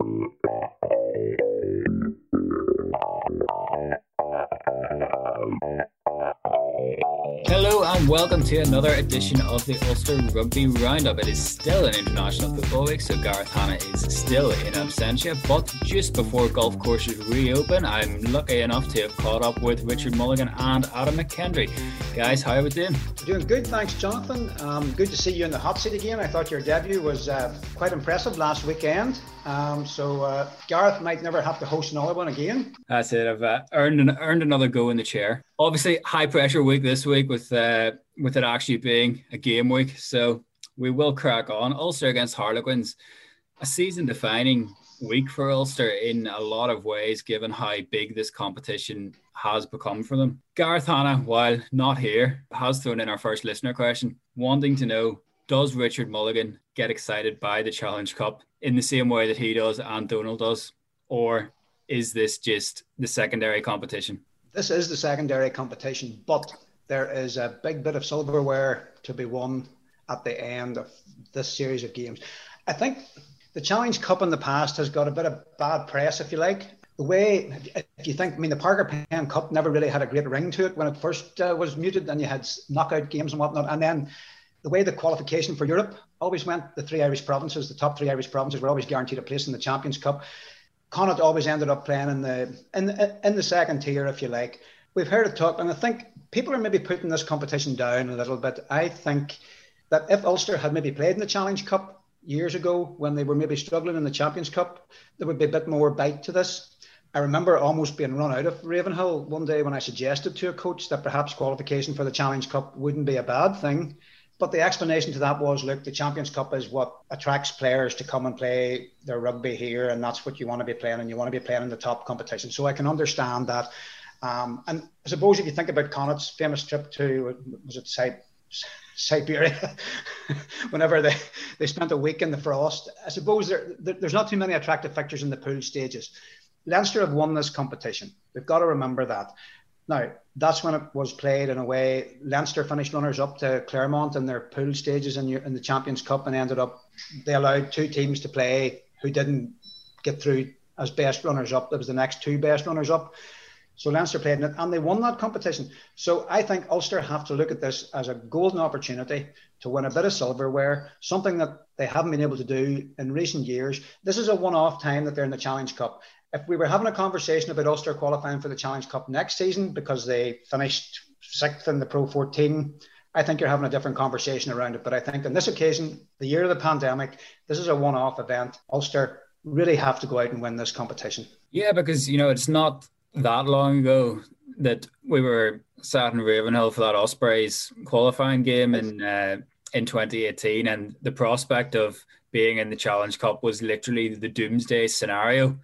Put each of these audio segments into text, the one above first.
Hello and welcome to another edition of the Ulster Rugby Roundup. It is still an international football week, so Gareth Hanna is still in absentia. But just before golf courses reopen, I'm lucky enough to have caught up with Richard Mulligan and Adam McKendry. Guys, how are we doing? Doing good, thanks, Jonathan. Um, good to see you in the hot seat again. I thought your debut was uh, quite impressive last weekend. Um, so uh, Gareth might never have to host another one again. That's it. I've uh, earned an, earned another go in the chair. Obviously, high pressure week this week with uh, with it actually being a game week. So we will crack on. Ulster against Harlequins, a season defining week for Ulster in a lot of ways, given how big this competition has become for them. Gareth Hanna, while not here, has thrown in our first listener question, wanting to know does Richard Mulligan get excited by the Challenge Cup in the same way that he does and Donald does? Or is this just the secondary competition? This is the secondary competition, but there is a big bit of silverware to be won at the end of this series of games. I think the Challenge Cup in the past has got a bit of bad press, if you like. The way, if you think, I mean, the Parker Pen Cup never really had a great ring to it when it first uh, was muted, and you had knockout games and whatnot. And then the way the qualification for Europe always went, the three Irish provinces, the top three Irish provinces were always guaranteed a place in the Champions Cup. Connacht always ended up playing in the in the, in the second tier, if you like. We've heard it talk, and I think people are maybe putting this competition down a little bit. I think that if Ulster had maybe played in the Challenge Cup years ago when they were maybe struggling in the Champions Cup, there would be a bit more bite to this. I remember almost being run out of Ravenhill one day when I suggested to a coach that perhaps qualification for the Challenge Cup wouldn't be a bad thing. But the explanation to that was look, the Champions Cup is what attracts players to come and play their rugby here, and that's what you want to be playing, and you want to be playing in the top competition. So I can understand that. Um, and I suppose if you think about Connacht's famous trip to, was it Siberia, whenever they, they spent a week in the frost, I suppose there, there, there's not too many attractive fixtures in the pool stages. Leinster have won this competition. We've got to remember that. Now, that's when it was played in a way. Leinster finished runners up to Clermont in their pool stages in, in the Champions Cup and ended up, they allowed two teams to play who didn't get through as best runners up. There was the next two best runners up. So Leinster played in it and they won that competition. So I think Ulster have to look at this as a golden opportunity to win a bit of silverware, something that they haven't been able to do in recent years. This is a one off time that they're in the Challenge Cup if we were having a conversation about Ulster qualifying for the Challenge Cup next season because they finished sixth in the Pro 14, I think you're having a different conversation around it. But I think on this occasion, the year of the pandemic, this is a one off event. Ulster really have to go out and win this competition. Yeah, because, you know, it's not that long ago that we were sat in Ravenhill for that Ospreys qualifying game in uh, in 2018, and the prospect of being in the Challenge Cup was literally the doomsday scenario.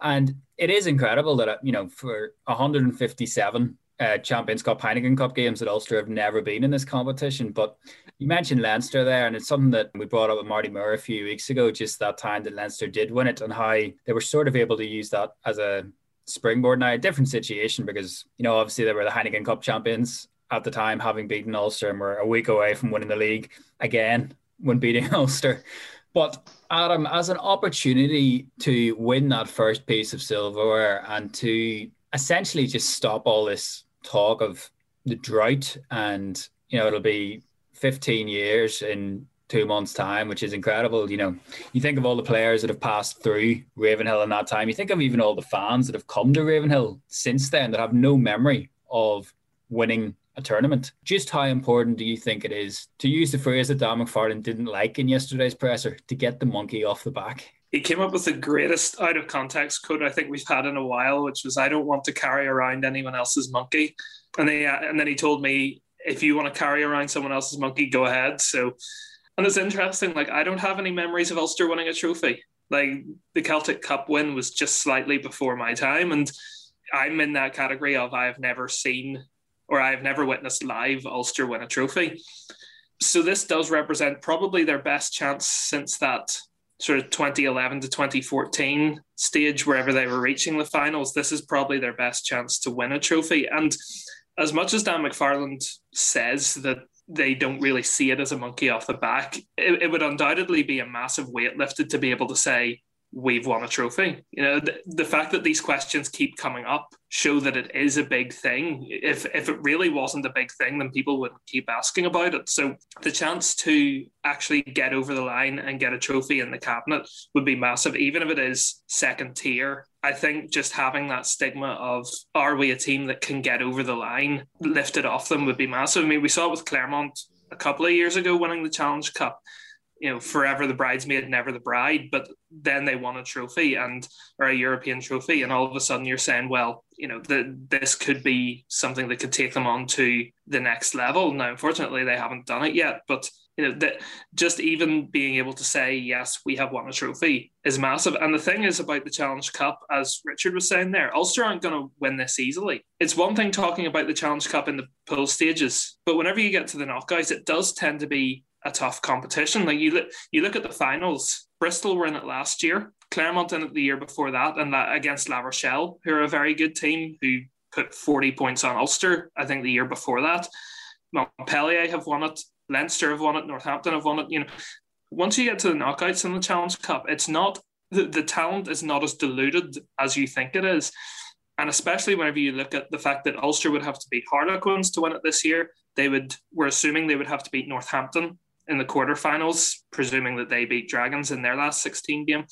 And it is incredible that, uh, you know, for 157 uh, Champions Cup, Heineken Cup games that Ulster have never been in this competition. But you mentioned Leinster there, and it's something that we brought up with Marty Moore a few weeks ago, just that time that Leinster did win it and how they were sort of able to use that as a springboard. Now, a different situation because, you know, obviously they were the Heineken Cup champions at the time, having beaten Ulster, and were a week away from winning the league again when beating Ulster. But Adam, as an opportunity to win that first piece of silverware and to essentially just stop all this talk of the drought and you know it'll be 15 years in two months time which is incredible you know you think of all the players that have passed through ravenhill in that time you think of even all the fans that have come to ravenhill since then that have no memory of winning a tournament. Just how important do you think it is to use the phrase that Dan McFarland didn't like in yesterday's presser to get the monkey off the back? He came up with the greatest out of context quote I think we've had in a while, which was, "I don't want to carry around anyone else's monkey," and then and then he told me, "If you want to carry around someone else's monkey, go ahead." So, and it's interesting. Like I don't have any memories of Ulster winning a trophy. Like the Celtic Cup win was just slightly before my time, and I'm in that category of I have never seen or I've never witnessed live Ulster win a trophy. So this does represent probably their best chance since that sort of 2011 to 2014 stage, wherever they were reaching the finals. This is probably their best chance to win a trophy. And as much as Dan McFarland says that they don't really see it as a monkey off the back, it, it would undoubtedly be a massive weight lifted to be able to say, we've won a trophy. You know, the, the, fact that these questions keep coming up show that it is a big thing. If if it really wasn't a big thing, then people wouldn't keep asking about it. So the chance to actually get over the line and get a trophy in the cabinet would be massive, even if it is second tier. I think just having that stigma of are we a team that can get over the line lifted off them would be massive. I mean, we saw it with Clermont a couple of years ago winning the Challenge Cup you know, forever the bridesmaid, never the bride. But then they won a trophy and or a European trophy, and all of a sudden you're saying, well, you know, that this could be something that could take them on to the next level. Now, unfortunately, they haven't done it yet, but you know that just even being able to say yes we have won a trophy is massive and the thing is about the challenge cup as richard was saying there ulster aren't going to win this easily it's one thing talking about the challenge cup in the pool stages but whenever you get to the knockouts it does tend to be a tough competition. Like you look, you look at the finals. Bristol were in it last year. Clermont in it the year before that, and that against La Rochelle, who are a very good team, who put forty points on Ulster. I think the year before that, Montpellier have won it. Leinster have won it. Northampton have won it. You know, once you get to the knockouts in the Challenge Cup, it's not the, the talent is not as diluted as you think it is. And especially whenever you look at the fact that Ulster would have to beat Harlequins to win it this year, they would we're assuming they would have to beat Northampton in the quarterfinals, presuming that they beat Dragons in their last 16 game.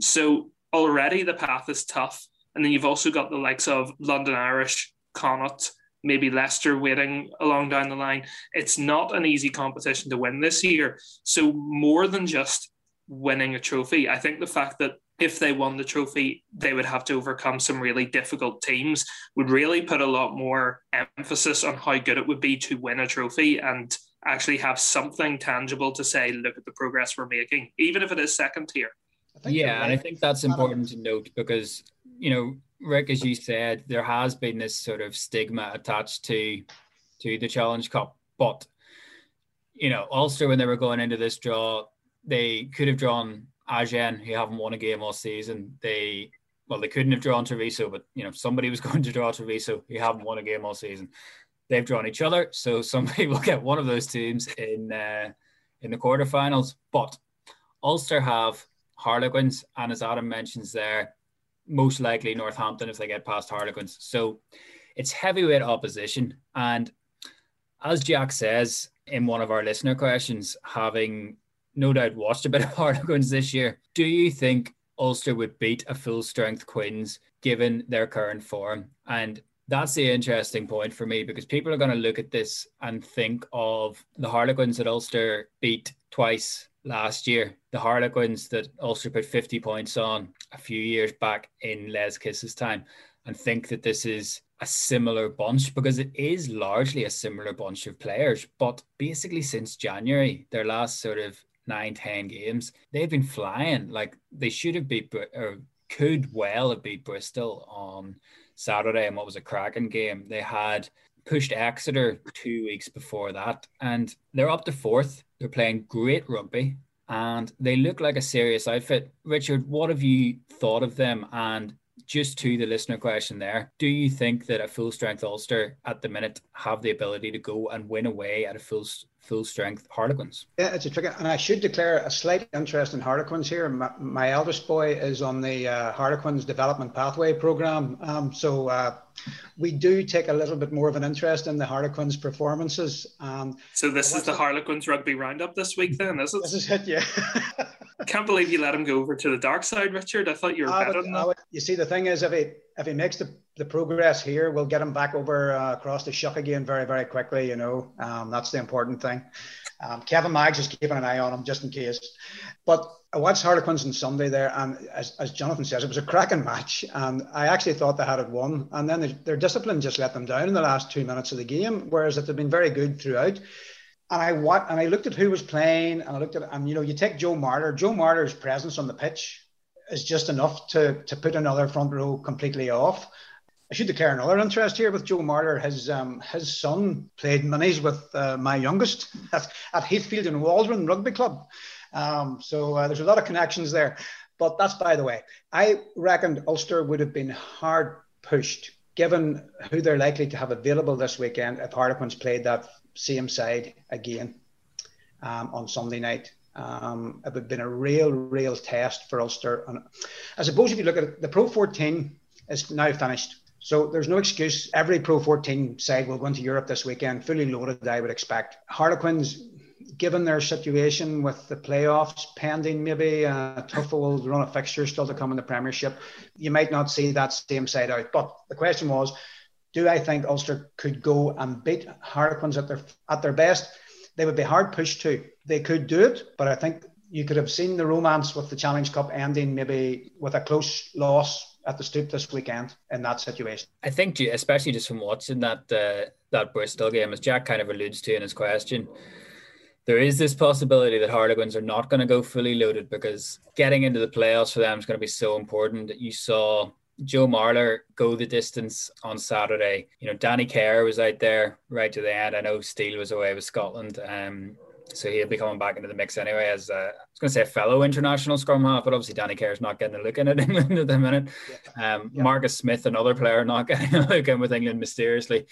So already the path is tough. And then you've also got the likes of London Irish, Connacht, maybe Leicester waiting along down the line. It's not an easy competition to win this year. So more than just winning a trophy, I think the fact that if they won the trophy, they would have to overcome some really difficult teams, would really put a lot more emphasis on how good it would be to win a trophy and actually have something tangible to say, look at the progress we're making, even if it is second tier. Yeah, right. and I think that's important to note because, you know, Rick, as you said, there has been this sort of stigma attached to to the Challenge Cup. But, you know, Ulster, when they were going into this draw, they could have drawn Agen, who haven't won a game all season. They well, they couldn't have drawn Treviso, but you know, somebody was going to draw Treviso, who haven't won a game all season they've drawn each other. So somebody will get one of those teams in uh, in the quarterfinals. But Ulster have Harlequins, and as Adam mentions there, most likely Northampton if they get past Harlequins. So it's heavyweight opposition. And as Jack says in one of our listener questions, having no doubt watched a bit of Harlequins this year, do you think Ulster would beat a full strength Quins given their current form? And that's the interesting point for me because people are going to look at this and think of the Harlequins that Ulster beat twice last year, the Harlequins that Ulster put 50 points on a few years back in Les Kiss's time, and think that this is a similar bunch because it is largely a similar bunch of players. But basically, since January, their last sort of nine, 10 games, they've been flying. Like they should have beat, or could well have beat Bristol on Saturday and what was a cracking game. They had pushed Exeter two weeks before that, and they're up to fourth. They're playing great rugby, and they look like a serious outfit. Richard, what have you thought of them? And just to the listener question there, do you think that a full strength Ulster at the minute have the ability to go and win away at a full full strength Harlequins. Yeah, it's a tricky, and I should declare a slight interest in Harlequins here. My, my eldest boy is on the uh, Harlequins Development Pathway program, um, so uh, we do take a little bit more of an interest in the Harlequins performances. Um, so this is the Harlequins Rugby Roundup this week, then, is it? This is it, yeah. I can't believe you let him go over to the dark side, Richard. I thought you were I better would, than that. Would, you see, the thing is, if he if he makes the, the progress here, we'll get him back over uh, across the shuck again very, very quickly. You know, um, that's the important thing. Um, Kevin Maggs is keeping an eye on him just in case. But I watched Harlequins on Sunday there, and as, as Jonathan says, it was a cracking match. And I actually thought they had it won. And then they, their discipline just let them down in the last two minutes of the game, whereas it had been very good throughout. And I what and I looked at who was playing, and I looked at and you know you take Joe Marler. Joe Marler's presence on the pitch is just enough to to put another front row completely off. I should declare another interest here with Joe Marler. His um, his son played minis with uh, my youngest at, at Heathfield and Waldron Rugby Club. Um, so uh, there's a lot of connections there. But that's by the way. I reckoned Ulster would have been hard pushed given who they're likely to have available this weekend if Harlequins played that same side again um, on Sunday night. Um, it would have been a real, real test for Ulster. And I suppose if you look at it, the Pro 14 is now finished. So there's no excuse. Every Pro 14 side will go into Europe this weekend, fully loaded, I would expect. Harlequins, given their situation with the playoffs pending, maybe a tough old run of fixtures still to come in the Premiership, you might not see that same side out. But the question was, do I think Ulster could go and beat Harlequins at their at their best? They would be hard pushed to. They could do it, but I think you could have seen the romance with the Challenge Cup ending maybe with a close loss at the stoop this weekend in that situation. I think, especially just from watching that uh, that Bristol game, as Jack kind of alludes to in his question, there is this possibility that Harlequins are not going to go fully loaded because getting into the playoffs for them is going to be so important. That You saw Joe Marler go the distance on Saturday. You know, Danny Care was out there right to the end. I know Steele was away with Scotland. Um, so he'll be coming back into the mix anyway as uh, I was going to say a fellow international scrum half, but obviously Danny Care is not getting a look in at England at the minute. Yeah. Um, yeah. Marcus Smith, another player, not getting a look in with England mysteriously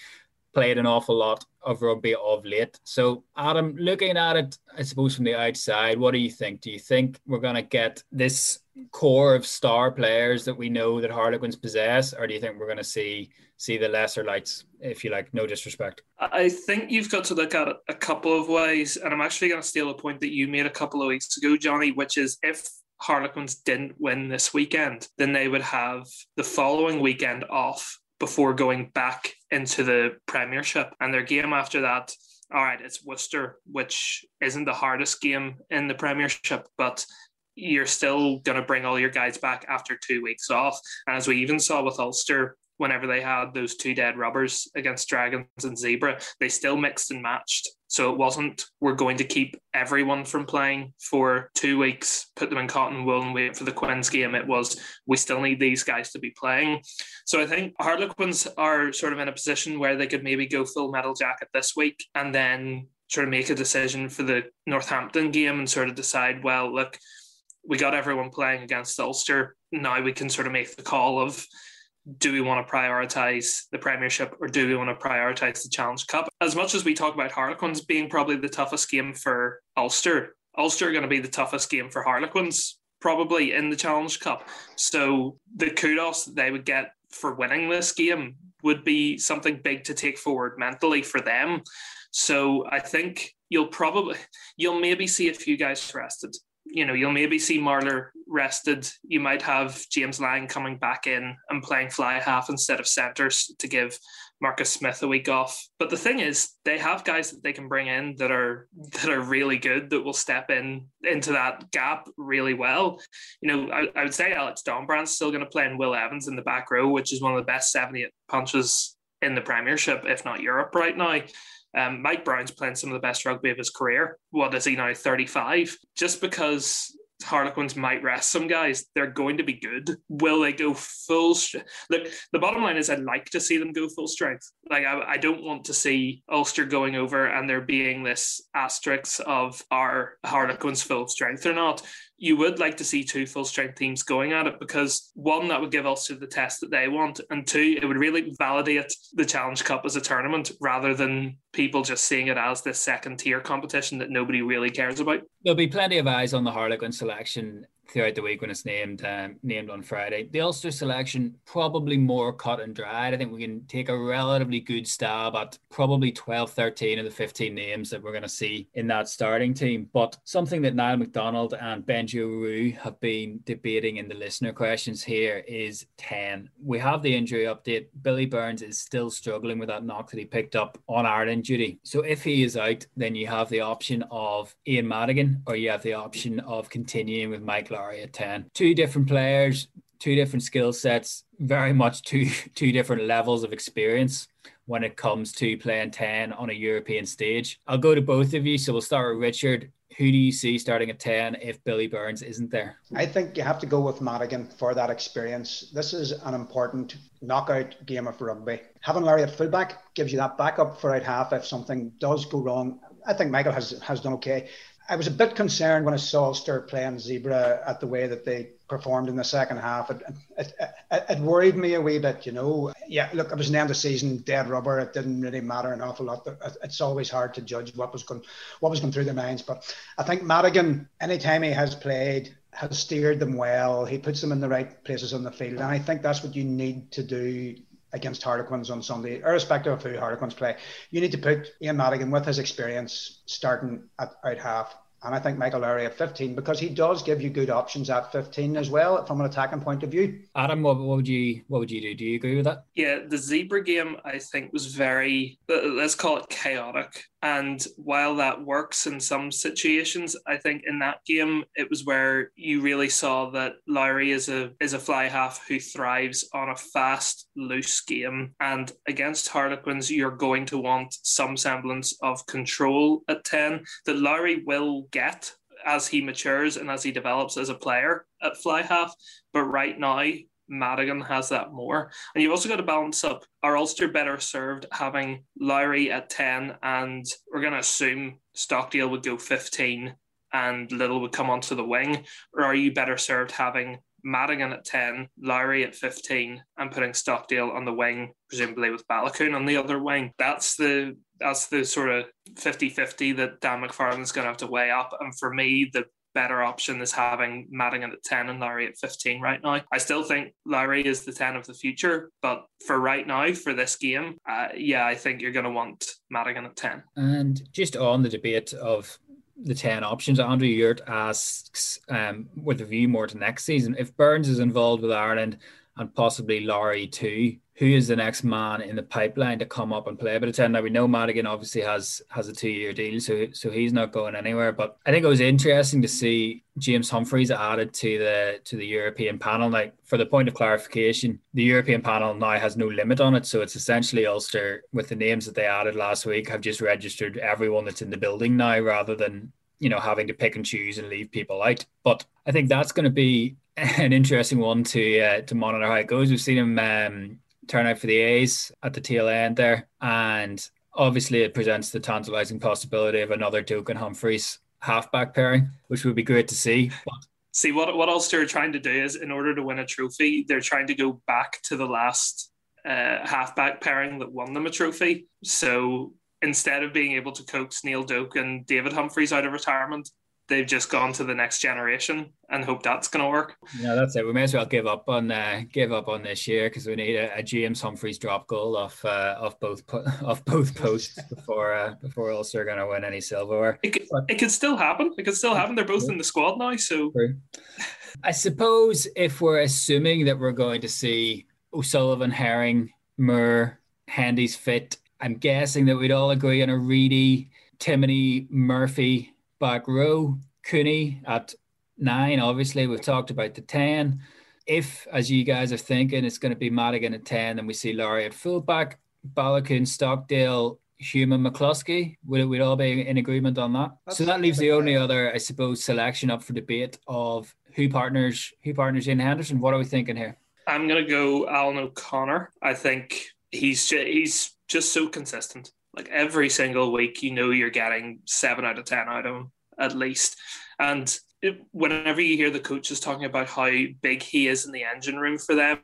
played an awful lot of rugby of late. So, Adam, looking at it, I suppose from the outside, what do you think? Do you think we're going to get this core of star players that we know that Harlequins possess, or do you think we're going to see see the lesser lights, if you like? No disrespect. I think you've got to look at it a couple of ways, and I'm actually going to steal a point that you made a couple of weeks ago, Johnny, which is if Harlequins didn't win this weekend, then they would have the following weekend off before going back into the Premiership. And their game after that, all right, it's Worcester, which isn't the hardest game in the Premiership, but you're still going to bring all your guys back after two weeks off. And as we even saw with Ulster, whenever they had those two dead rubbers against Dragons and Zebre, they still mixed and matched. So it wasn't we're going to keep everyone from playing for two weeks, put them in cotton wool and wait for the Quins game. It was we still need these guys to be playing. So I think Harlequins are sort of in a position where they could maybe go full medal jacket this week and then sort of make a decision for the Northampton game and sort of decide, well, look, we got everyone playing against Ulster. Now we can sort of make the call of do we want to prioritize the Premiership or do we want to prioritize the Challenge Cup? As much as we talk about Harlequins being probably the toughest game for Ulster, Ulster are going to be the toughest game for Harlequins probably in the Challenge Cup. So the kudos that they would get for winning this game would be something big to take forward mentally for them. So I think you'll probably you'll maybe see a few guys rested you know, you'll maybe see Marler rested. You might have James Lang coming back in and playing fly half instead of centres to give Marcus Smith a week off. But the thing is, they have guys that they can bring in that are that are really good that will step in into that gap really well. You know, I, I would say Alex Dombrandt's still going to play in Will Evans in the back row, which is one of the best 78 punches in the Premiership, if not Europe, right now. Um, Mike Brown's playing some of the best rugby of his career. What is he now, 35? Just because Harlequins might rest some guys, they're going to be good. Will they go full strength? Look, the bottom line is I'd like to see them go full strength. Like, I, I don't want to see Ulster going over and there being this asterisk of are Harlequins full strength or not you would like to see two full strength teams going at it because one, that would give Ulster the test that they want, and two, it would really validate the Challenge Cup as a tournament rather than people just seeing it as this second tier competition that nobody really cares about. There'll be plenty of eyes on the Harlequin selection throughout the week when it's named um, named on Friday. The Ulster selection probably more cut and dried. I think we can take a relatively good stab at probably 12, 13 of the 15 names that we're going to see in that starting team. But something that Niall McDonald and Benji O'Rourke have been debating in the listener questions here is 10. We have the injury update. Billy Burns is still struggling with that knock that he picked up on Ireland duty. So if he is out, then you have the option of Ian Madigan or you have the option of continuing with Mike Lowry at 10. Two different players, two different skill sets, very much two two different levels of experience when it comes to playing 10 on a European stage. I'll go to both of you. So we'll start with Richard. Who do you see starting at 10 if Billy Burns isn't there? I think you have to go with Madigan for that experience. This is an important knockout game of rugby. Having Lowry at fullback gives you that backup for out half if something does go wrong. I think Michael has has done okay. I was a bit concerned when I saw Ulster playing Zebre at the way that they performed in the second half. It, it, it, it, worried me a wee bit, you know. Yeah, look, it was an end of season, dead rubber. It didn't really matter an awful lot. It's always hard to judge what was going, what was going through their minds. But I think Madigan, anytime he has played, has steered them well. He puts them in the right places on the field, and I think that's what you need to do against Harlequins on Sunday, irrespective of who Harlequins play. You need to put Ian Madigan with his experience starting at out half and I think Michael Lowry at 15 because he does give you good options at 15 as well from an attacking point of view. Adam, what, what would you what would you do? Do you agree with that? Yeah, the zebra game I think was very let's call it chaotic. And while that works in some situations, I think in that game it was where you really saw that Lowry is a is a fly half who thrives on a fast, loose game. And against Harlequins, you're going to want some semblance of control at 10 that Lowry will get as he matures and as he develops as a player at fly half. But right now, Madigan has that more. And you've also got to balance up are Ulster better served having Lowry at 10 and we're going to assume Stockdale would go 15 and Lyttle would come onto the wing? Or are you better served having Madigan at 10, Lowry at 15, and putting Stockdale on the wing, presumably with Baloucoune on the other wing? That's the that's the sort of 50-50 that Dan McFarland's going to have to weigh up. And for me, the better option is having Madigan at 10 and Lowry at 15 right now. I still think Lowry is the 10 of the future, but for right now, for this game, uh, yeah, I think you're going to want Madigan at 10. And just on the debate of the 10 options, Andrew Yurt asks, um, with a view more to next season, if Burns is involved with Ireland and possibly Lowry too, who is the next man in the pipeline to come up and play bit of ten? Now we know Madigan obviously has has a two year deal, so so he's not going anywhere. But I think it was interesting to see James Humphreys added to the to the European panel. Like for the point of clarification, the European panel now has no limit on it, so it's essentially Ulster with the names that they added last week have just registered everyone that's in the building now, rather than you know having to pick and choose and leave people out. But I think that's going to be an interesting one to uh, to monitor how it goes. We've seen him. Um, turn out for the A's at the tail end there. And obviously, it presents the tantalizing possibility of another Doak and Humphreys halfback pairing, which would be great to see. But see what what Ulster are trying to do is, in order to win a trophy, they're trying to go back to the last uh, halfback pairing that won them a trophy. So instead of being able to coax Neil Doak and David Humphreys out of retirement, they've just gone to the next generation and hope that's going to work. Yeah, that's it. We may as well give up on uh, give up on this year because we need a, a, James Humphreys drop goal off uh, off both off both posts before uh, before Ulster are going to win any silverware. It could, it could still happen. It could still happen. They're both yeah. in the squad now, so. True. I suppose if we're assuming that we're going to see O'Sullivan, Herring, Moore, Hendy's fit, I'm guessing that we'd all agree on a Reidy, Timoney, Murphy back row. Cooney at nine. Obviously, we've talked about the 10. If, as you guys are thinking, it's going to be Madigan at 10, and we see Lowry at fullback, Baloucoune, Stockdale, Human McCloskey. Would we'd all be in agreement on that? That's so that leaves the only other, I suppose, selection up for debate of who partners who partners Iain Henderson. What are we thinking here? I'm going to go Alan O'Connor. I think he's he's just so consistent. Like every single week, you know you're getting seven out of ten out of him at least. And it, whenever you hear the coaches talking about how big he is in the engine room for them,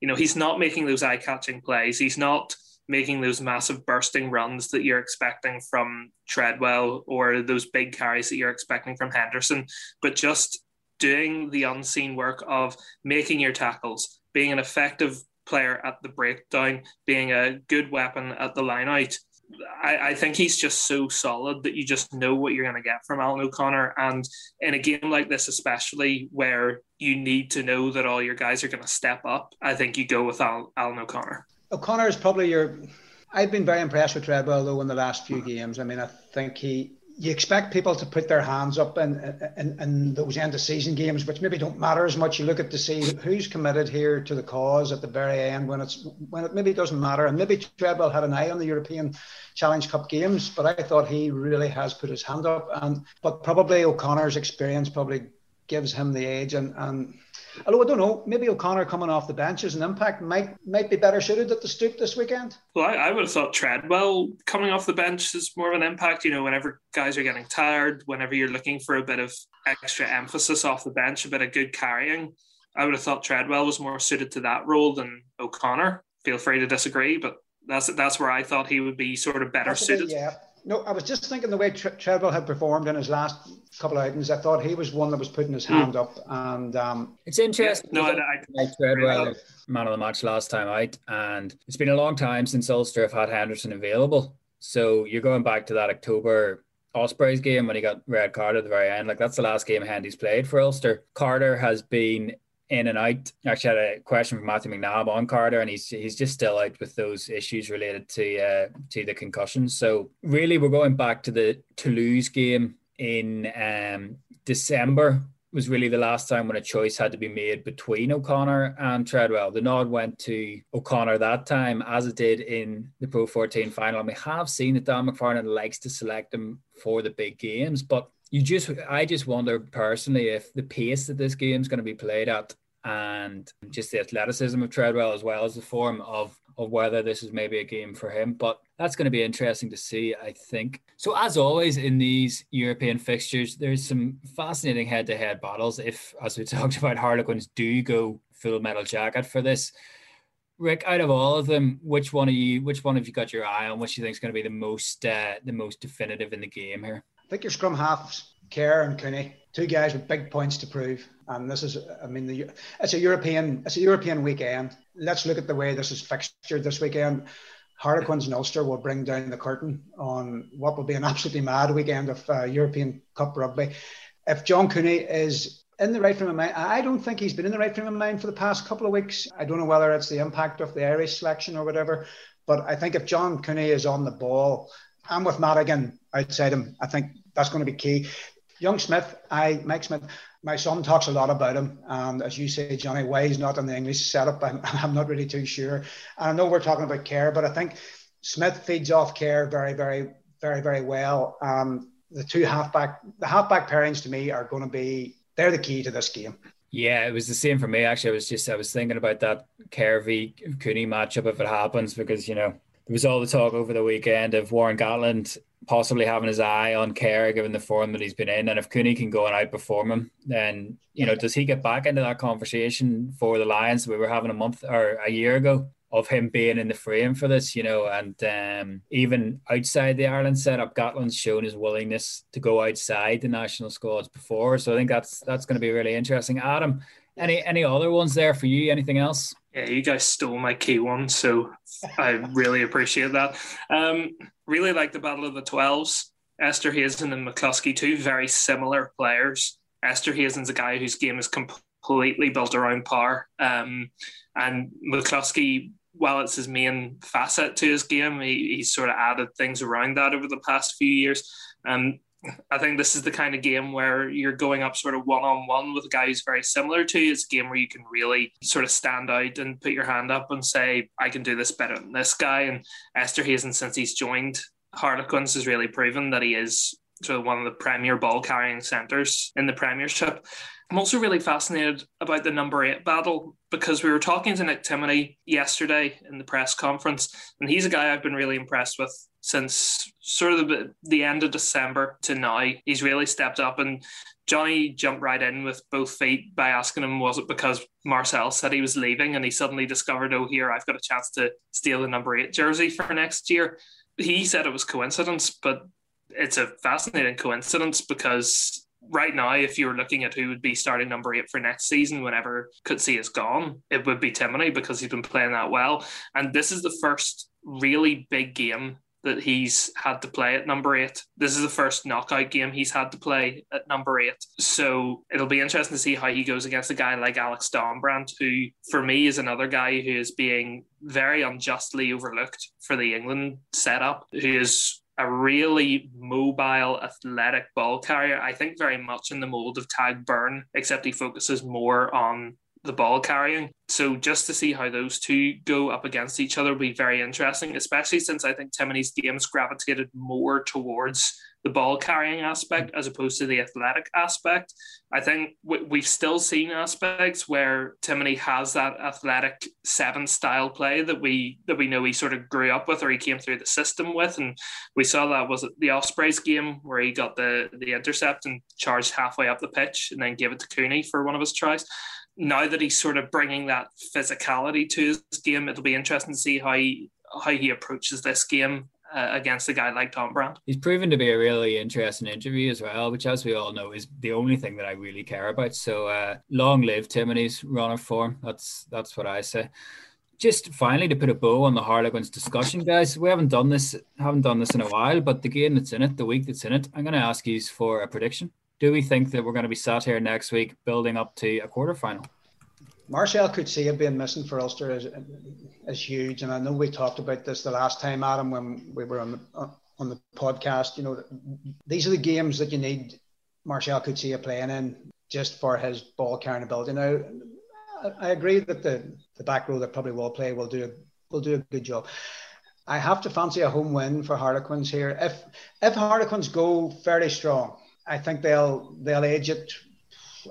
you know he's not making those eye-catching plays. He's not making those massive bursting runs that you're expecting from Treadwell or those big carries that you're expecting from Henderson, but just doing the unseen work of making your tackles, being an effective player at the breakdown, being a good weapon at the line out, I, I, think he's just so solid that you just know what you're going to get from Alan O'Connor. And in a game like this, especially where you need to know that all your guys are going to step up, I think you go with Al, Alan O'Connor. O'Connor is probably your. I've been very impressed with Treadwell though in the last few games. I mean, I think he you expect people to put their hands up in, in, in those end of season games, which maybe don't matter as much. You look at to see who's committed here to the cause at the very end when it's when it maybe doesn't matter. And maybe Treadwell had an eye on the European Challenge Cup games, but I thought he really has put his hand up. And but probably O'Connor's experience probably gives him the edge and and Although I don't know, maybe O'Connor coming off the bench as an impact might might be better suited at the stoop this weekend. Well, I, I would have thought Treadwell coming off the bench is more of an impact. You know, whenever guys are getting tired, whenever you're looking for a bit of extra emphasis off the bench, a bit of good carrying. I would have thought Treadwell was more suited to that role than O'Connor. Feel free to disagree, but that's that's where I thought he would be sort of better suited. Yeah. No, I was just thinking the way Treadwell had performed in his last couple of outings. I thought he was one that was putting his hand mm. up, and um, it's interesting. Yeah, no, I, I, Treadwell, man of the match last time out, and it's been a long time since Ulster have had Henderson available. So you're going back to that October Ospreys game when he got red card at the very end. Like that's the last game Hendy's played for Ulster. Carter has been in and out. Actually, had a question from Matthew McNabb on Carter, and he's he's just still out with those issues related to uh, to the concussions. So really, we're going back to the Toulouse game in um, December was really the last time when a choice had to be made between O'Connor and Treadwell. The nod went to O'Connor that time, as it did in the Pro 14 final. And we have seen that Dan McFarland likes to select him for the big games, but you just, I just wonder personally if the pace that this game is going to be played at and just the athleticism of Treadwell as well as the form of of whether this is maybe a game for him. But that's going to be interesting to see, I think. So, as always in these European fixtures, there's some fascinating head to head battles. If, as we talked about, Harlequins do go full metal jacket for this. Rick, out of all of them, which one of you? Which one have you got your eye on? Which you think is going to be the most, uh, the most definitive in the game here? I think your scrum halves, Care and Cooney, two guys with big points to prove. And this is, I mean, the, it's a European, it's a European weekend. Let's look at the way this is fixtured this weekend. Harlequins and Ulster will bring down the curtain on what will be an absolutely mad weekend of uh, European Cup rugby. If John Cooney is in the right frame of mind, I don't think he's been in the right frame of mind for the past couple of weeks. I don't know whether it's the impact of the Irish selection or whatever, but I think if John Cooney is on the ball and with Madigan outside him, I think that's going to be key. Young Smith, I Mike Smith, my son talks a lot about him. And as you say, Johnny, why he's not in the English setup, I'm, I'm not really too sure. And I know we're talking about care, but I think Smith feeds off care very, very, very, very well. Um, the two halfback, the halfback pairings to me are going to be, they're the key to this game. Yeah, it was the same for me. Actually, I was just I was thinking about that Care v Cooney matchup if it happens because you know there was all the talk over the weekend of Warren Gatland possibly having his eye on Care given the form that he's been in. And if Cooney can go and outperform him, then, you know, does he get back into that conversation for the Lions we were having a month or a year ago of him being in the frame for this, you know, and um, even outside the Ireland setup, Gatland's shown his willingness to go outside the national squads before. So I think that's that's going to be really interesting. Adam, any any other ones there for you? Anything else? Yeah, you guys stole my key one, so I really appreciate that. Um, really like the Battle of the Twelves. Esterhuizen and McCloskey, two very similar players. Esterhuizen's a guy whose game is completely built around power, um, and McCloskey, while it's his main facet to his game, he, he's sort of added things around that over the past few years. Um, I think this is the kind of game where you're going up sort of one on one with a guy who's very similar to you. It's a game where you can really sort of stand out and put your hand up and say, I can do this better than this guy. And Esterhuizen, since he's joined Harlequins, has really proven that he is sort of one of the premier ball carrying centres in the Premiership. I'm also really fascinated about the number eight battle because we were talking to Nick Timoney yesterday in the press conference, and he's a guy I've been really impressed with since sort of the, the end of December to now. He's really stepped up, and Johnny jumped right in with both feet by asking him, was it because Marcel said he was leaving, and he suddenly discovered, oh, here I've got a chance to steal the number eight jersey for next year. He said it was coincidence, but it's a fascinating coincidence because right now, if you were looking at who would be starting number eight for next season whenever Coetzee is gone, it would be Timoney because he's been playing that well. And this is the first really big game that he's had to play at number eight. This is the first knockout game he's had to play at number eight. So it'll be interesting to see how he goes against a guy like Alex Dombrandt, who for me is another guy who is being very unjustly overlooked for the England setup, who is a really mobile, athletic ball carrier. I think very much in the mold of Tadhg Beirne, except he focuses more on the ball carrying. So just to see how those two go up against each other will be very interesting, especially since I think Timoney's game's gravitated more towards the ball carrying aspect as opposed to the athletic aspect. I think we've still seen aspects where Timoney has that athletic seven style play that we that we know he sort of grew up with or he came through the system with, and we saw that was the Ospreys game where he got the the intercept and charged halfway up the pitch and then gave it to Cooney for one of his tries now that he's sort of bringing that physicality to his game, it'll be interesting to see how he how he approaches this game uh, against a guy like Dombrandt. He's proven to be a really interesting interview as well, which, as we all know, is the only thing that I really care about. So, uh, long live Tim and his run of form. That's that's what I say. Just finally to put a bow on the Harlequins discussion, guys. We haven't done this, haven't done this in a while, but the game that's in it, the week that's in it, I'm going to ask you for a prediction. Do we think that we're going to be sat here next week building up to a quarter final? Marcel Coetzee being missing for Ulster is, is huge, and I know we talked about this the last time, Adam, when we were on the on the podcast. You know, these are the games that you need Marcel Coetzee playing in just for his ball carrying ability. Now, I agree that the the back row that probably will play will do will do a good job. I have to fancy a home win for Harlequins here. If if Harlequins go fairly strong, I think they'll they'll edge it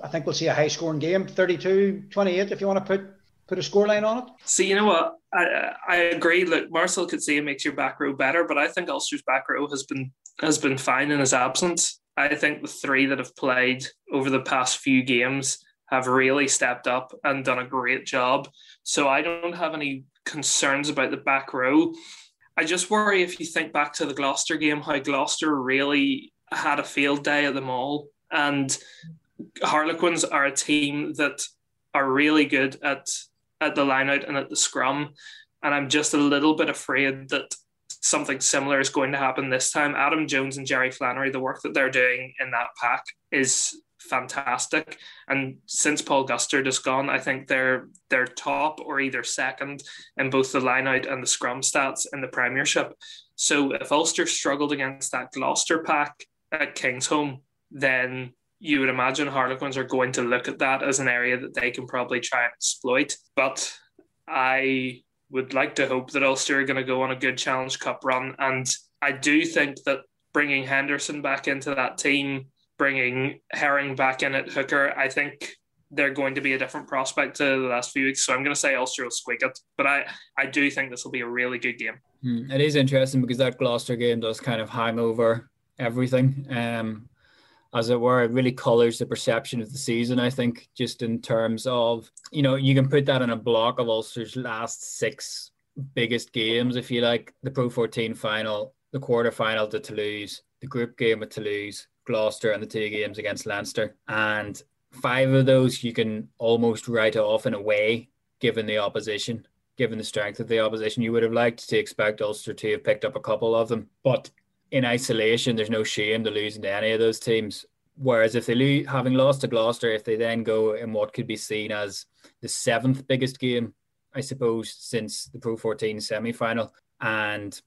I think we'll see a high scoring game, 32 28, if you want to put put a scoreline on it. See, you know what? I I agree. Look, Marcel could say it makes your back row better, but I think Ulster's back row has been has been fine in his absence. I think the three that have played over the past few games have really stepped up and done a great job. So I don't have any concerns about the back row. I just worry if you think back to the Gloucester game, how Gloucester really had a field day at the mall. And Harlequins are a team that are really good at at the line out and at the scrum. And I'm just a little bit afraid that something similar is going to happen this time. Adam Jones and Jerry Flannery, the work that they're doing in that pack is fantastic. And since Paul Gustard has gone, I think they're they're top or either second in both the line out and the scrum stats in the Premiership. So if Ulster struggled against that Gloucester pack at Kingsholm, then you would imagine Harlequins are going to look at that as an area that they can probably try and exploit. But I would like to hope that Ulster are going to go on a good Challenge Cup run. And I do think that bringing Henderson back into that team, bringing Herring back in at hooker, I think they're going to be a different prospect to the last few weeks. So I'm going to say Ulster will squeak it. But I, I do think this will be a really good game. Hmm, it is interesting because that Gloucester game does kind of hang over everything. Um, as it were. It really colors the perception of the season, I think, just in terms of, you know, you can put that in a block of Ulster's last six biggest games, if you like, the Pro 14 final, the quarter final to Toulouse, the group game with Toulouse, Gloucester, and the two games against Leinster. And five of those you can almost write off in a way, given the opposition. Given the strength of the opposition, you would have liked to expect Ulster to have picked up a couple of them. But in isolation, there's no shame to losing to any of those teams. Whereas if they lose, having lost to Gloucester, if they then go in what could be seen as the seventh biggest game, I suppose, since the Pro 14 semi final, and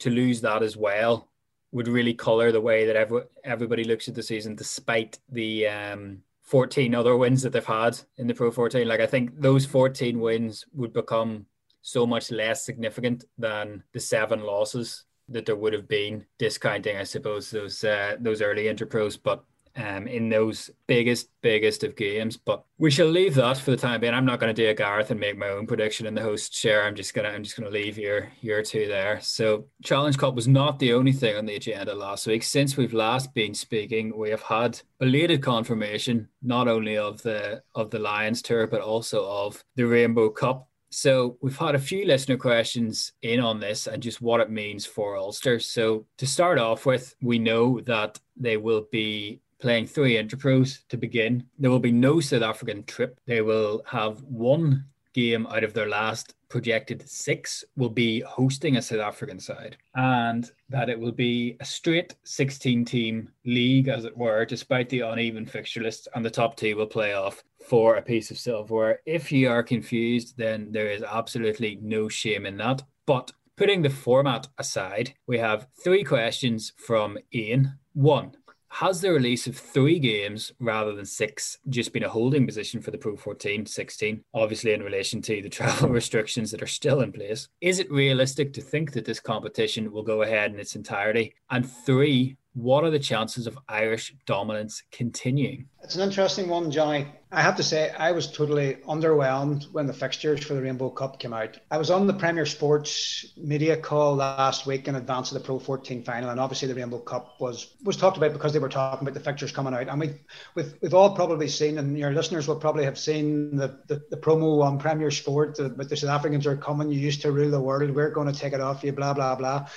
to lose that as well would really colour the way that every, everybody looks at the season, despite the um, 14 other wins that they've had in the Pro 14. Like, I think those 14 wins would become so much less significant than the seven losses that there would have been discounting, I suppose, those uh, those early interpros, but um, in those biggest, biggest of games. But we shall leave that for the time being. I'm not going to do a Gareth and make my own prediction in the host share. I'm just gonna I'm just gonna leave your your two there. So Challenge Cup was not the only thing on the agenda last week. Since we've last been speaking, we have had belated confirmation not only of the of the Lions tour but also of the Rainbow Cup. So we've had a few listener questions in on this and just what it means for Ulster. So to start off with, we know that they will be playing three interpros to begin. There will be no South African trip. They will have one game out of their last projected six will be hosting a South African side, and that it will be a straight 16 team league, as it were, despite the uneven fixture list, and the top two will play off for a piece of silverware. If you are confused, then there is absolutely no shame in that. But putting the format aside, we have three questions from Ian. One, has the release of three games rather than six just been a holding position for the Pro 14 16? Obviously, in relation to the travel restrictions that are still in place. Is it realistic to think that this competition will go ahead in its entirety? And three, what are the chances of Irish dominance continuing? It's an interesting one, Johnny. I have to say, I was totally underwhelmed when the fixtures for the Rainbow Cup came out. I was on the Premier Sports media call last week in advance of the Pro 14 final, and obviously the Rainbow Cup was was talked about because they were talking about the fixtures coming out. And we, we've, we've all probably seen, and your listeners will probably have seen the, the, the promo on Premier Sport that the South Africans are coming, you used to rule the world, we're going to take it off you, blah, blah, blah.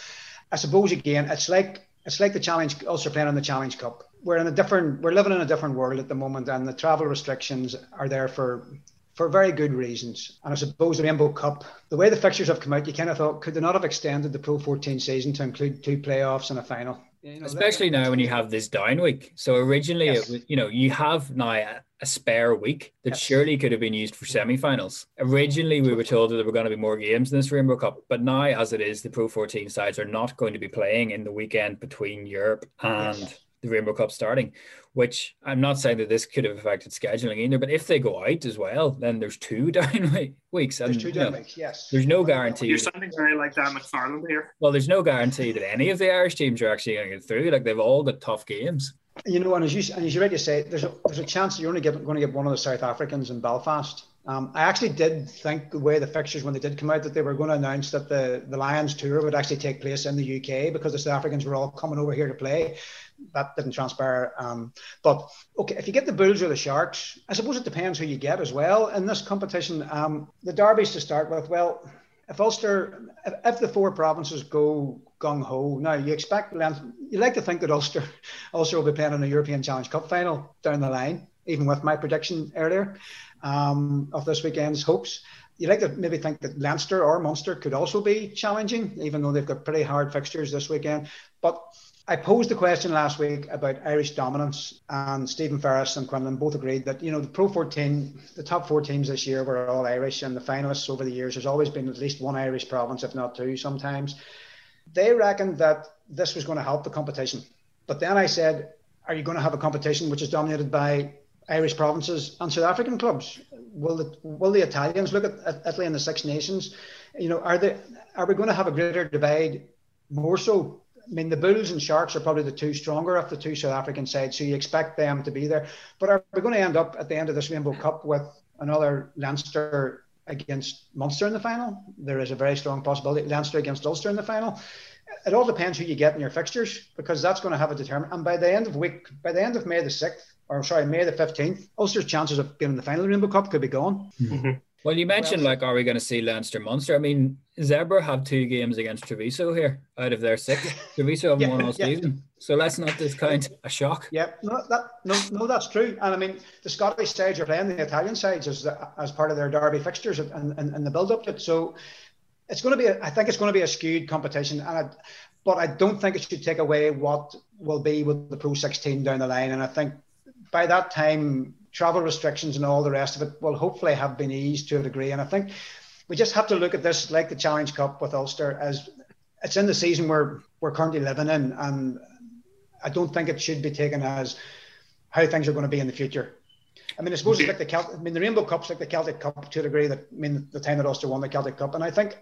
I suppose, again, it's like it's like the challenge Ulster playing in the Challenge Cup. We're in a different we're living in a different world at the moment and the travel restrictions are there for for very good reasons. And I suppose the Rainbow Cup, the way the fixtures have come out, you kind of thought, could they not have extended the Pro 14 season to include two playoffs and a final? You know, Especially now when you have this down week. So originally, yes. it was, you know, you have now a, a spare week that yes. surely could have been used for semi-finals. Originally, we were told that there were going to be more games in this Rainbow Cup, but now, as it is, the Pro 14 sides are not going to be playing in the weekend between Europe and. Yes the Rainbow Cup starting, which I'm not saying that this could have affected scheduling either, but if they go out as well, then there's two down weeks. And, there's two down weeks, yes. There's no guarantee. You're sounding very like Dan McFarland here. Well, there's no guarantee that any of the Irish teams are actually going to get through. Like they've all got tough games. You know, and as you and as you to say, there's a there's a chance that you're only get, going to get one of the South Africans in Belfast. Um, I actually did think the way the fixtures when they did come out that they were going to announce that the, the Lions tour would actually take place in the UK because the South Africans were all coming over here to play that didn't transpire. Um, but okay, if you get the Bulls or the Sharks, I suppose it depends who you get as well in this competition. Um, the derbies to start with. Well, if Ulster, if, if the four provinces go gung ho, now you expect you like to think that Ulster, Ulster will be playing in a European Challenge Cup final down the line, even with my prediction earlier um, of this weekend's hopes. You'd like to maybe think that Leinster or Munster could also be challenging, even though they've got pretty hard fixtures this weekend. But I posed the question last week about Irish dominance, and Stephen Ferris and Quinlan both agreed that you know the Pro 14, the top four teams this year were all Irish, and the finalists over the years has always been at least one Irish province, if not two, sometimes. They reckoned that this was going to help the competition, but then I said, "Are you going to have a competition which is dominated by Irish provinces and South African clubs? Will the will the Italians look at, at Italy and the Six Nations? You know, are they are we going to have a greater divide more so I mean, the Bulls and Sharks are probably the two stronger of the two South African sides, so you expect them to be there. But are we going to end up at the end of this Rainbow Cup with another Leinster against Munster in the final? There is a very strong possibility. Leinster against Ulster in the final. It all depends who you get in your fixtures because that's going to have a determinant. And by the end of week, by the end of May the sixth, or sorry, May the fifteenth, Ulster's chances of being in the final Rainbow Cup could be gone. Mm-hmm. Well, you mentioned well, like, are we going to see Leinster Munster? I mean, Zebre have two games against Treviso here out of their six. Treviso haven't yeah, won all yeah. season, so let's not discount a shock. Yeah, no, that no, no, that's true. And I mean, the Scottish sides are playing the Italian sides as as part of their derby fixtures and, and, and the build up to it. So it's going to be, a, I think it's going to be a skewed competition, and I, but I don't think it should take away what will be with the Pro 16 down the line. And I think by that time travel restrictions and all the rest of it will hopefully have been eased to a degree. And I think we just have to look at this like the Challenge Cup with Ulster as it's in the season we're we're currently living in, and I don't think it should be taken as how things are going to be in the future. I mean, I suppose it's like the Celt- I mean, the Rainbow Cup's like the Celtic Cup to a degree. That I mean, the time that Ulster won the Celtic Cup, and I think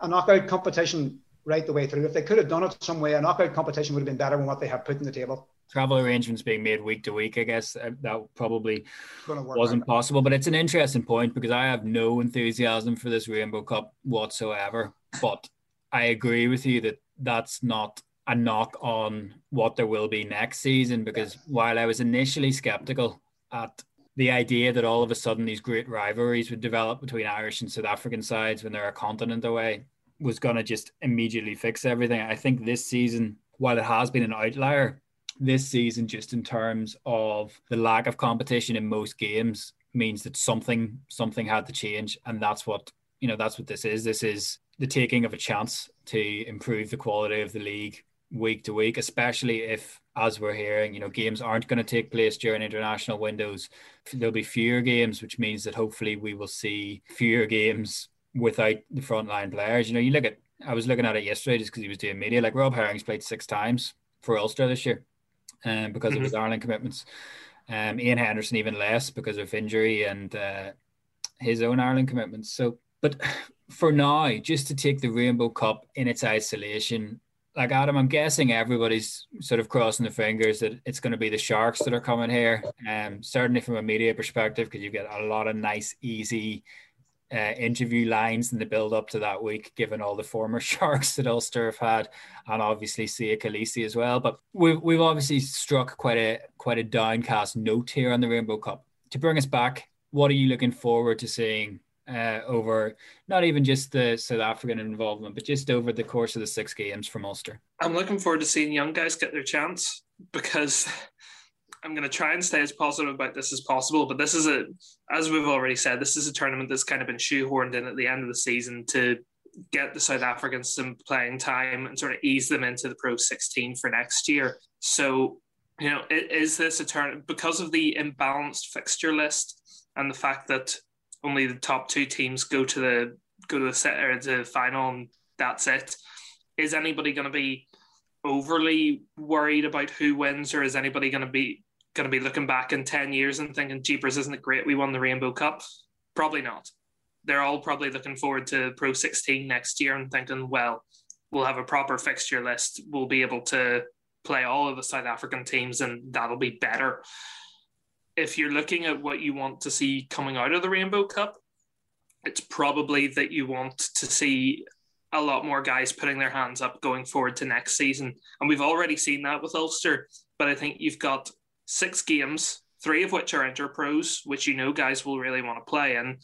a knockout competition right the way through. If they could have done it some way, a knockout competition would have been better than what they have put on the table travel arrangements being made week to week, I guess uh, that probably wasn't possible. But it's an interesting point because I have no enthusiasm for this Rainbow Cup whatsoever. But I agree with you that that's not a knock on what there will be next season because while I was initially skeptical at the idea that all of a sudden these great rivalries would develop between Irish and South African sides when they're a continent away was going to just immediately fix everything. I think this season, while it has been an outlier, this season, just in terms of the lack of competition in most games, means that something something had to change, and that's what you know. That's what this is. This is the taking of a chance to improve the quality of the league week to week, especially if, as we're hearing, you know, games aren't going to take place during international windows. There'll be fewer games, which means that hopefully we will see fewer games without the frontline players. You know, you look at I was looking at it yesterday just because he was doing media. Like Rob Herring's played six times for Ulster this year um, because mm-hmm. of his. Ireland commitments. Um, Iain Henderson even less because of injury and uh, his own Ireland commitments. So, but for now, just to take the Rainbow Cup in its isolation, like Adam, I'm guessing everybody's sort of crossing their fingers that it's going to be the Sharks that are coming here. Um, certainly from a media perspective, because you get a lot of nice, easy uh, interview lines in the build up to that week, given all the former Sharks that Ulster have had, and obviously Siya Kolisi as well. But we've we've obviously struck quite a quite a downcast note here on the Rainbow Cup. To bring us back, what are you looking forward to seeing uh, over not even just the South African involvement, but just over the course of the six games from Ulster? I'm looking forward to seeing young guys get their chance because I'm going to try and stay as positive about this as possible. But this is a, as we've already said, this is a tournament that's kind of been shoehorned in at the end of the season to get the South Africans some playing time and sort of ease them into the Pro 16 for next year. So, you know, is this a turn because of the imbalanced fixture list and the fact that only the top two teams go to the go to the set or the final and that's it? Is anybody going to be overly worried about who wins, or is anybody going to be going to be looking back in 10 years and thinking, Jeepers, isn't it great we won the Rainbow Cup? Probably not. They're all probably looking forward to Pro 16 next year and thinking, well, we'll have a proper fixture list. We'll be able to play all of the South African teams and that'll be better. If you're looking at what you want to see coming out of the Rainbow Cup, it's probably that you want to see a lot more guys putting their hands up going forward to next season. And we've already seen that with Ulster, but I think you've got six games, three of which are interpros, which you know guys will really want to play in,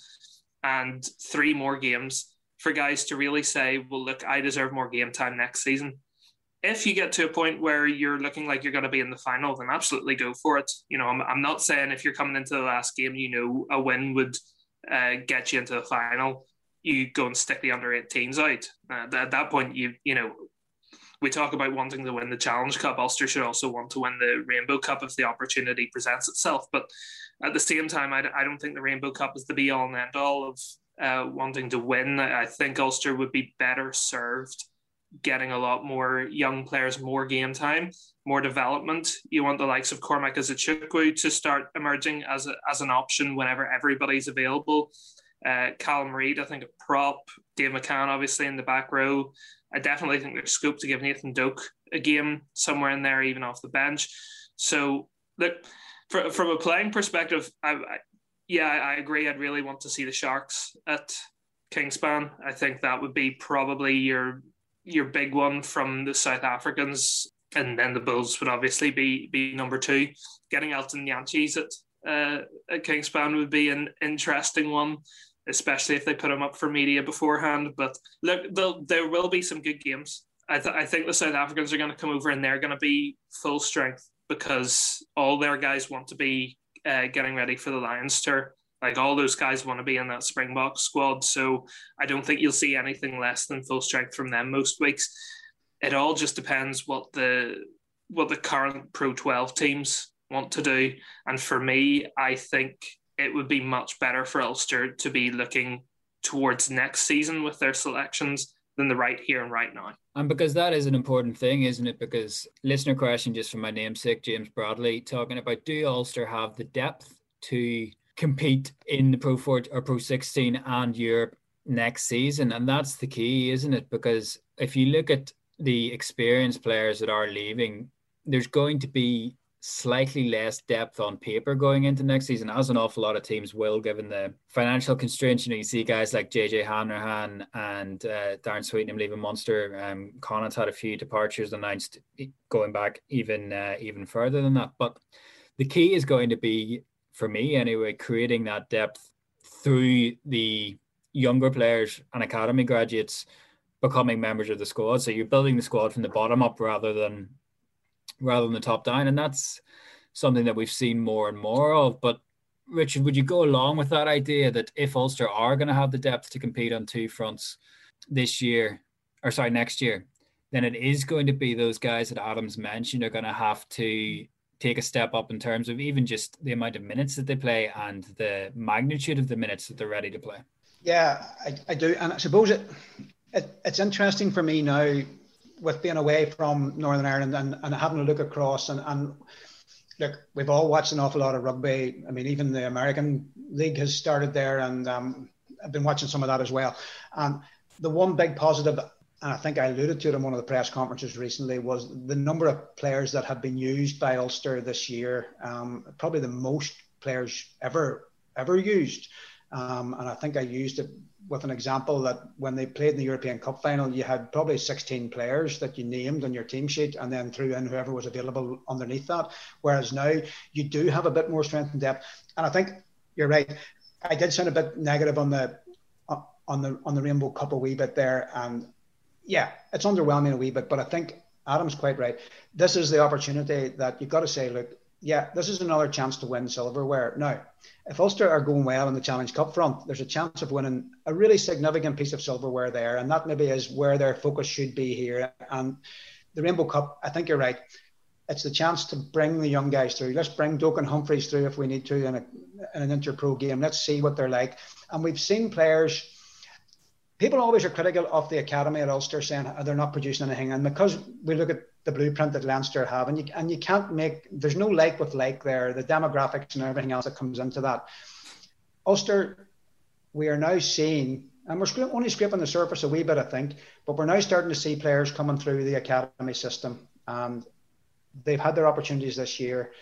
and three more games for guys to really say, well, look, I deserve more game time next season. If you get to a point where you're looking like you're going to be in the final, then absolutely go for it. You know, I'm, I'm not saying if you're coming into the last game, you know, a win would uh, get you into the final. You go and stick the under 18s out. Uh, at that point, you you know we talk about wanting to win the Challenge Cup. Ulster should also want to win the Rainbow Cup if the opportunity presents itself. But at the same time, I, I don't think the Rainbow Cup is the be all and end all of uh, wanting to win. I think Ulster would be better served getting a lot more young players more game time, more development. You want the likes of Cormac Izuchukwu to start emerging as, a, as an option whenever everybody's available. Uh, Callum Reidy, I think, a prop. Dave McCann, obviously, in the back row. I definitely think there's scope to give Nathan Doak a game somewhere in there, even off the bench. So, look, for, from a playing perspective, I, I, yeah, I agree. I'd really want to see the Sharks at Kingspan. I think that would be probably your your big one from the South Africans, and then the Bulls would obviously be be number two. Getting Elton Jantjies at uh, at Kingspan would be an interesting one especially if they put him up for media beforehand. But look, there will be some good games. I, th- I think the South Africans are going to come over and they're going to be full strength because all their guys want to be uh, getting ready for the Lions tour. Like all those guys want to be in that Springbok squad. So I don't think you'll see anything less than full strength from them most weeks. It all just depends what the what the current Pro 12 teams want to do. And for me, I think it would be much better for Ulster to be looking towards next season with their selections than the right here and right now. And because that is an important thing, isn't it? Because listener question just from my namesake, James Bradley, talking about do Ulster have the depth to compete in the Pro 4 or Pro 16 and Europe next season? And that's the key, isn't it? Because if you look at the experienced players that are leaving, there's going to be slightly less depth on paper going into next season, as an awful lot of teams will, given the financial constraints. You know, you see guys like JJ Hanrahan and uh, Darren Sweetnam leaving Munster. Um, had a few departures announced, going back even uh, even further than that. But the key is going to be, for me anyway, creating that depth through the younger players and academy graduates becoming members of the squad. So you're building the squad from the bottom up rather than rather than the top down. And that's something that we've seen more and more of. But Richard, would you go along with that idea that if Ulster are going to have the depth to compete on two fronts this year, or sorry, next year, then it is going to be those guys that Adams mentioned are going to have to take a step up in terms of even just the amount of minutes that they play and the magnitude of the minutes that they're ready to play. Yeah, I, I do. And I suppose it, it it's interesting for me now with being away from Northern Ireland and, and having a look across and, and look, we've all watched an awful lot of rugby. I mean, even the American League has started there, and um, I've been watching some of that as well. And the one big positive and I think I alluded to it in one of the press conferences recently, was the number of players that have been used by Ulster this year. Um, probably the most players ever ever used. Um, and I think I used it with an example that when they played in the European Cup final, you had probably 16 players that you named on your team sheet and then threw in whoever was available underneath that. Whereas now you do have a bit more strength and depth. And I think you're right. I did sound a bit negative on the uh, on the on the Rainbow Cup a wee bit there, and yeah, it's underwhelming a wee bit. But I think Adam's quite right. This is the opportunity that you've got to say, look, yeah, this is another chance to win silverware. Now, if Ulster are going well in the Challenge Cup front, there's a chance of winning a really significant piece of silverware there, and that maybe is where their focus should be here. And the Rainbow Cup, I think you're right. It's the chance to bring the young guys through. Let's bring Doak and Humphreys through if we need to in, a, in an interpro game. Let's see what they're like. And we've seen players people always are critical of the academy at Ulster, saying they're not producing anything. And because we look at the blueprint that Leinster have, and you and you can't make there's no like with like there, the demographics and everything else that comes into that. Ulster, we are now seeing, and we're only scraping the surface a wee bit, I think, but we're now starting to see players coming through the academy system, and they've had their opportunities this year,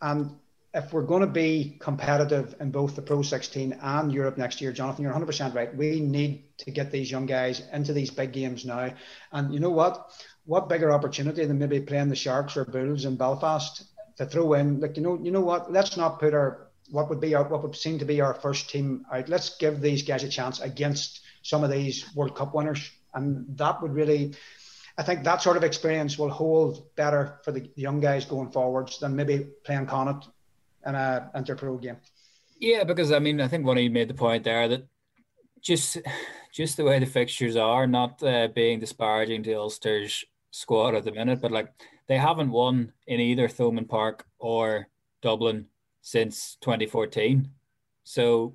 and if we're going to be competitive in both the Pro 16 and Europe next year, Jonathan, you're 100% right. We need to get these young guys into these big games now. And you know what? What bigger opportunity than maybe playing the Sharks or Bulls in Belfast to throw in? Like you know, you know what? Let's not put our what would be our what would seem to be our first team out. Let's give these guys a chance against some of these World Cup winners, and that would really. I think that sort of experience will hold better for the young guys going forwards than maybe playing Connacht in a interpro game. Yeah, because I mean, I think one of you made the point there that just just the way the fixtures are, not uh, being disparaging to Ulster's squad at the minute, but like they haven't won in either Thomond Park or Dublin since 2014. So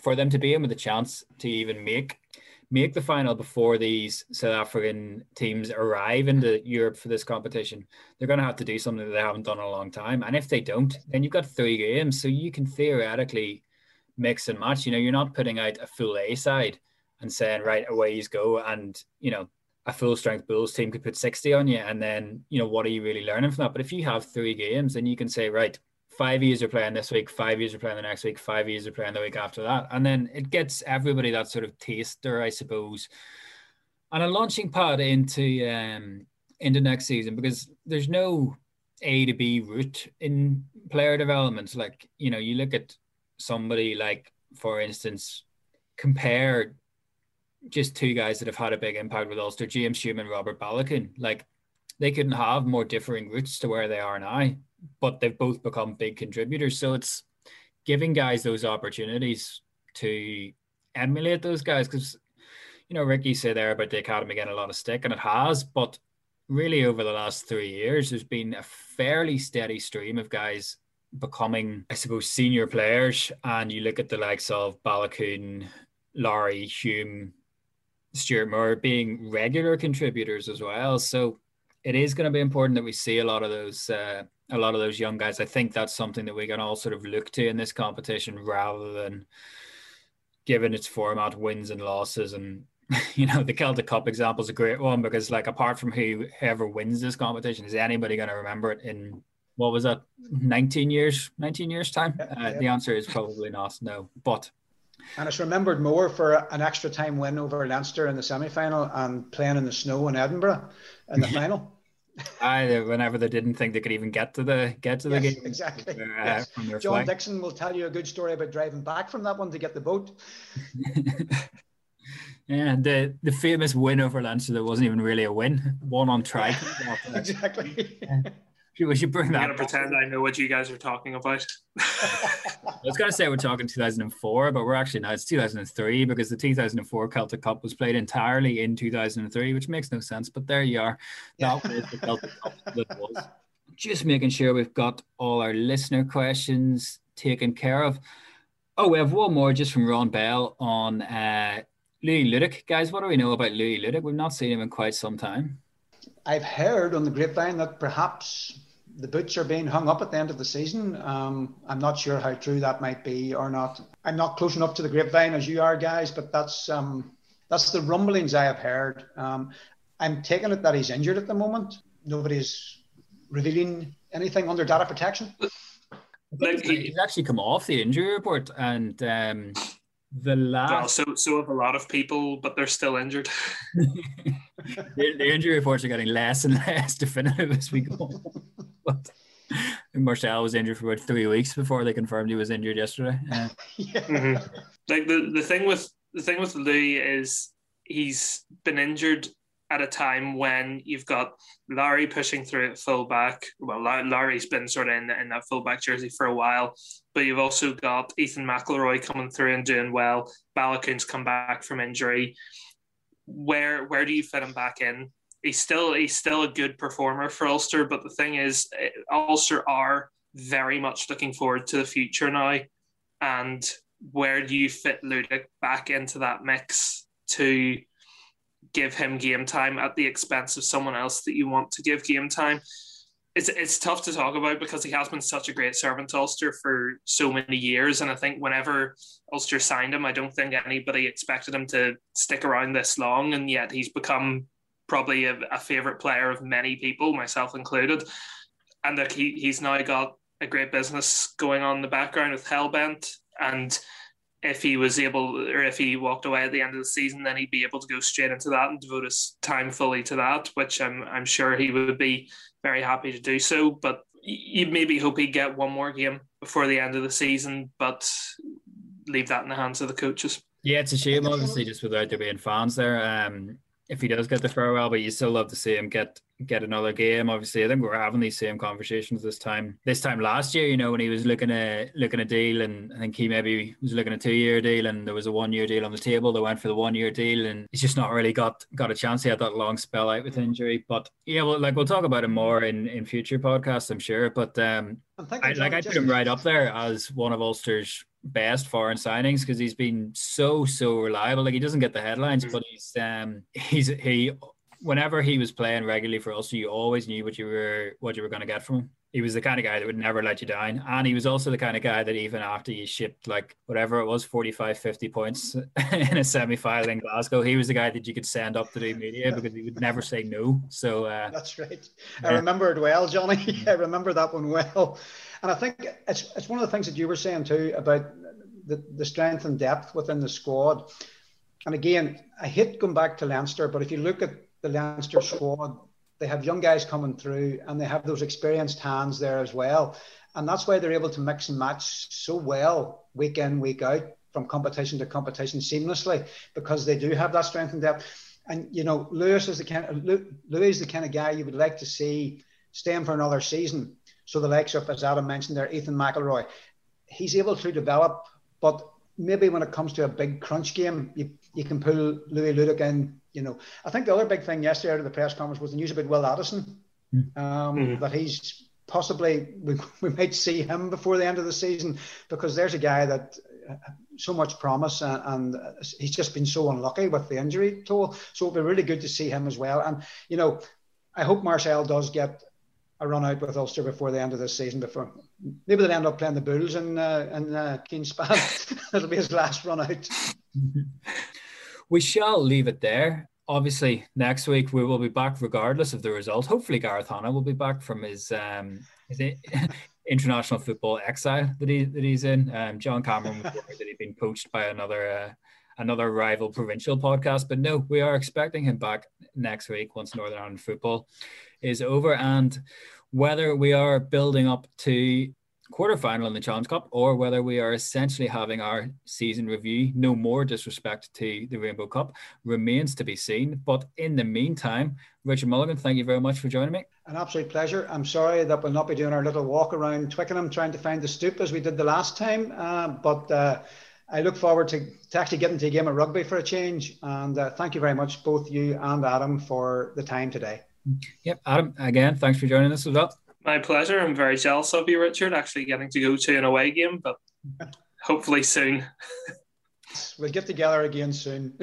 for them to be in with a chance to even make make the final before these South African teams arrive into Europe for this competition, they're going to have to do something that they haven't done in a long time. And if they don't, then you've got three games, so you can theoretically mix and match. You know, you're not putting out a full A side and saying right away you go, and you know a full strength Bulls team could put 60 on you, and then you know what are you really learning from that? But if you have three games, then you can say right five years are playing this week, five years are playing the next week, five years are playing the week after that. And then it gets everybody that sort of taster, I suppose, and a launching pad into um into next season because there's no A to B route in player development. Like, you know, you look at somebody like, for instance, compare just two guys that have had a big impact with Ulster, James Hume and Robert Baloucoune. Like they couldn't have more differing routes to where they are now but they've both become big contributors. So it's giving guys those opportunities to emulate those guys because you know Ricky said there about the academy getting a lot of stick and it has, but really over the last three years there's been a fairly steady stream of guys becoming, I suppose, senior players. And you look at the likes of Baloucoune, Lowry, Hume, Stuart Moore being regular contributors as well. So it is going to be important that we see a lot of those uh, a lot of those young guys. I think that's something that we can all sort of look to in this competition rather than given its format, wins and losses. And, you know, the Celtic Cup example is a great one because, like, apart from who, whoever wins this competition, is anybody going to remember it in what was that, 19 years, 19 years time? Uh, yeah. The answer is probably not, no. But and it's remembered more for an extra time win over Leinster in the semi final and playing in the snow in Edinburgh in the final. I whenever they didn't think they could even get to the get to yes, the game. Exactly. Uh, yes. John. Dixon will tell you a good story about driving back from that one to get the boat. yeah, the the famous win over Leinster that wasn't even really a win, one on track. exactly. We should bring that. I'm gonna pretend I know what you guys are talking about. I was gonna say we're talking 2004, but we're actually now it's 2003 because the 2004 Celtic Cup was played entirely in 2003, which makes no sense. But there you are. That was the Celtic Cup that was. Just making sure we've got all our listener questions taken care of. Oh, we have one more just from Ron Bell on uh, Louis Ludik. Guys, what do we know about Louis Ludik? We've not seen him in quite some time. I've heard on the grapevine that perhaps the boots are being hung up at the end of the season. Um, I'm not sure how true that might be or not. I'm not close enough to the grapevine as you are, guys, but that's um, that's the rumblings I have heard. Um, I'm taking it that he's injured at the moment. Nobody's revealing anything under data protection. He's actually come off the injury report, and um, the last. Well, so so have a lot of people, but they're still injured. the, the, injury reports are getting less and less definitive as we go. but Marcel was injured for about three weeks before they confirmed he was injured yesterday. Uh, yeah. mm-hmm. Like the the thing with the thing with Louis is he's been injured at a time when you've got Lowry pushing through at fullback. Well, Lowry's been sort of in, in that fullback jersey for a while, but you've also got Ethan McElroy coming through and doing well. Baloucoune's come back from injury. Where where do you fit him back in? He's still he's still a good performer for Ulster, but the thing is, eh, Ulster are very much looking forward to the future now. And where do you fit Ludik back into that mix to give him game time at the expense of someone else that you want to give game time. It's, it's tough to talk about because he has been such a great servant to Ulster for so many years. And I think whenever Ulster signed him, I don't think anybody expected him to stick around this long. And yet he's become probably a, a favourite player of many people, myself included. And that he, he's now got a great business going on in the background with Hellbent. And if he was able or if he walked away at the end of the season, then he'd be able to go straight into that and devote his time fully to that, which I'm I'm sure he would be very happy to do so. But you maybe hope he'd get one more game before the end of the season, but leave that in the hands of the coaches. Yeah, it's a shame, obviously, just without there being fans there. Um, if he does get the farewell, but you still love to see him get get another game. Obviously, I think we're having these same conversations this time. This time last year, you know, when he was looking at looking a deal, and I think he maybe was looking a two year deal, and there was a one year deal on the table. They went for the one year deal, and he's just not really got got a chance. He had that long spell out with injury, but yeah, well, like we'll talk about him more in in future podcasts, I'm sure. But um, I, like I put him right up there as one of Ulster's best foreign signings because he's been so so reliable. Like he doesn't get the headlines, mm. but he's um he's he whenever he was playing regularly for us, you always knew what you were what you were going to get from him. He was the kind of guy that would never let you down. And he was also the kind of guy that even after you shipped like whatever it was, 45, 50 points in a semi-final in Glasgow, he was the guy that you could send up to the media because he would never say no. So uh, That's right. I remember it well, Johnny. I remember that one well. And I think it's, it's one of the things that you were saying too about the, the strength and depth within the squad. And again, I hate going back to Leinster, but if you look at the Leinster squad, they have young guys coming through and they have those experienced hands there as well. And that's why they're able to mix and match so well week in, week out from competition to competition seamlessly because they do have that strength and depth. And you know, Louis is the kind of Louis is the kind of guy you would like to see staying for another season. So the likes of, as Adam mentioned there, Ethan McElroy, he's able to develop, but maybe when it comes to a big crunch game, you, you can pull Louis Ludik in. You know, I think the other big thing yesterday out of the press conference was the news about Will Addison, mm. um, mm-hmm. that he's possibly we, we might see him before the end of the season because there's a guy that uh, so much promise and, and, he's just been so unlucky with the injury toll. So it'll be really good to see him as well. And you know, I hope Marcel does get a run out with Ulster before the end of this season. Before maybe they'll end up playing the Bulls in uh, in uh, Kingspan. It'll be his last run out. We shall leave it there. Obviously, next week we will be back regardless of the result. Hopefully, Gareth Hanna will be back from his um, international football exile that he that he's in. Um, John Cameron that he'd been poached by another uh, another rival provincial podcast, but no, we are expecting him back next week once Northern Ireland football is over. And whether we are building up to quarterfinal in the Challenge Cup or whether we are essentially having our season review, no more disrespect to the Rainbow Cup, remains to be seen. But in the meantime, Richard Mulligan, thank you very much for joining me. An absolute pleasure. I'm sorry that we'll not be doing our little walk around Twickenham trying to find the stoop as we did the last time, uh, but. Uh, I look forward to, to actually getting to a game of rugby for a change. And uh, thank you very much, both you and Adam, for the time today. Yep, Adam, again, thanks for joining us as well. My pleasure. I'm very jealous of you, Richard, actually getting to go to an away game, but hopefully soon. we'll get together again soon.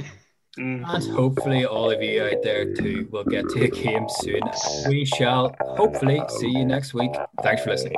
Mm. And hopefully, all of you out there too will get to a game soon. We shall hopefully see you next week. Thanks for listening.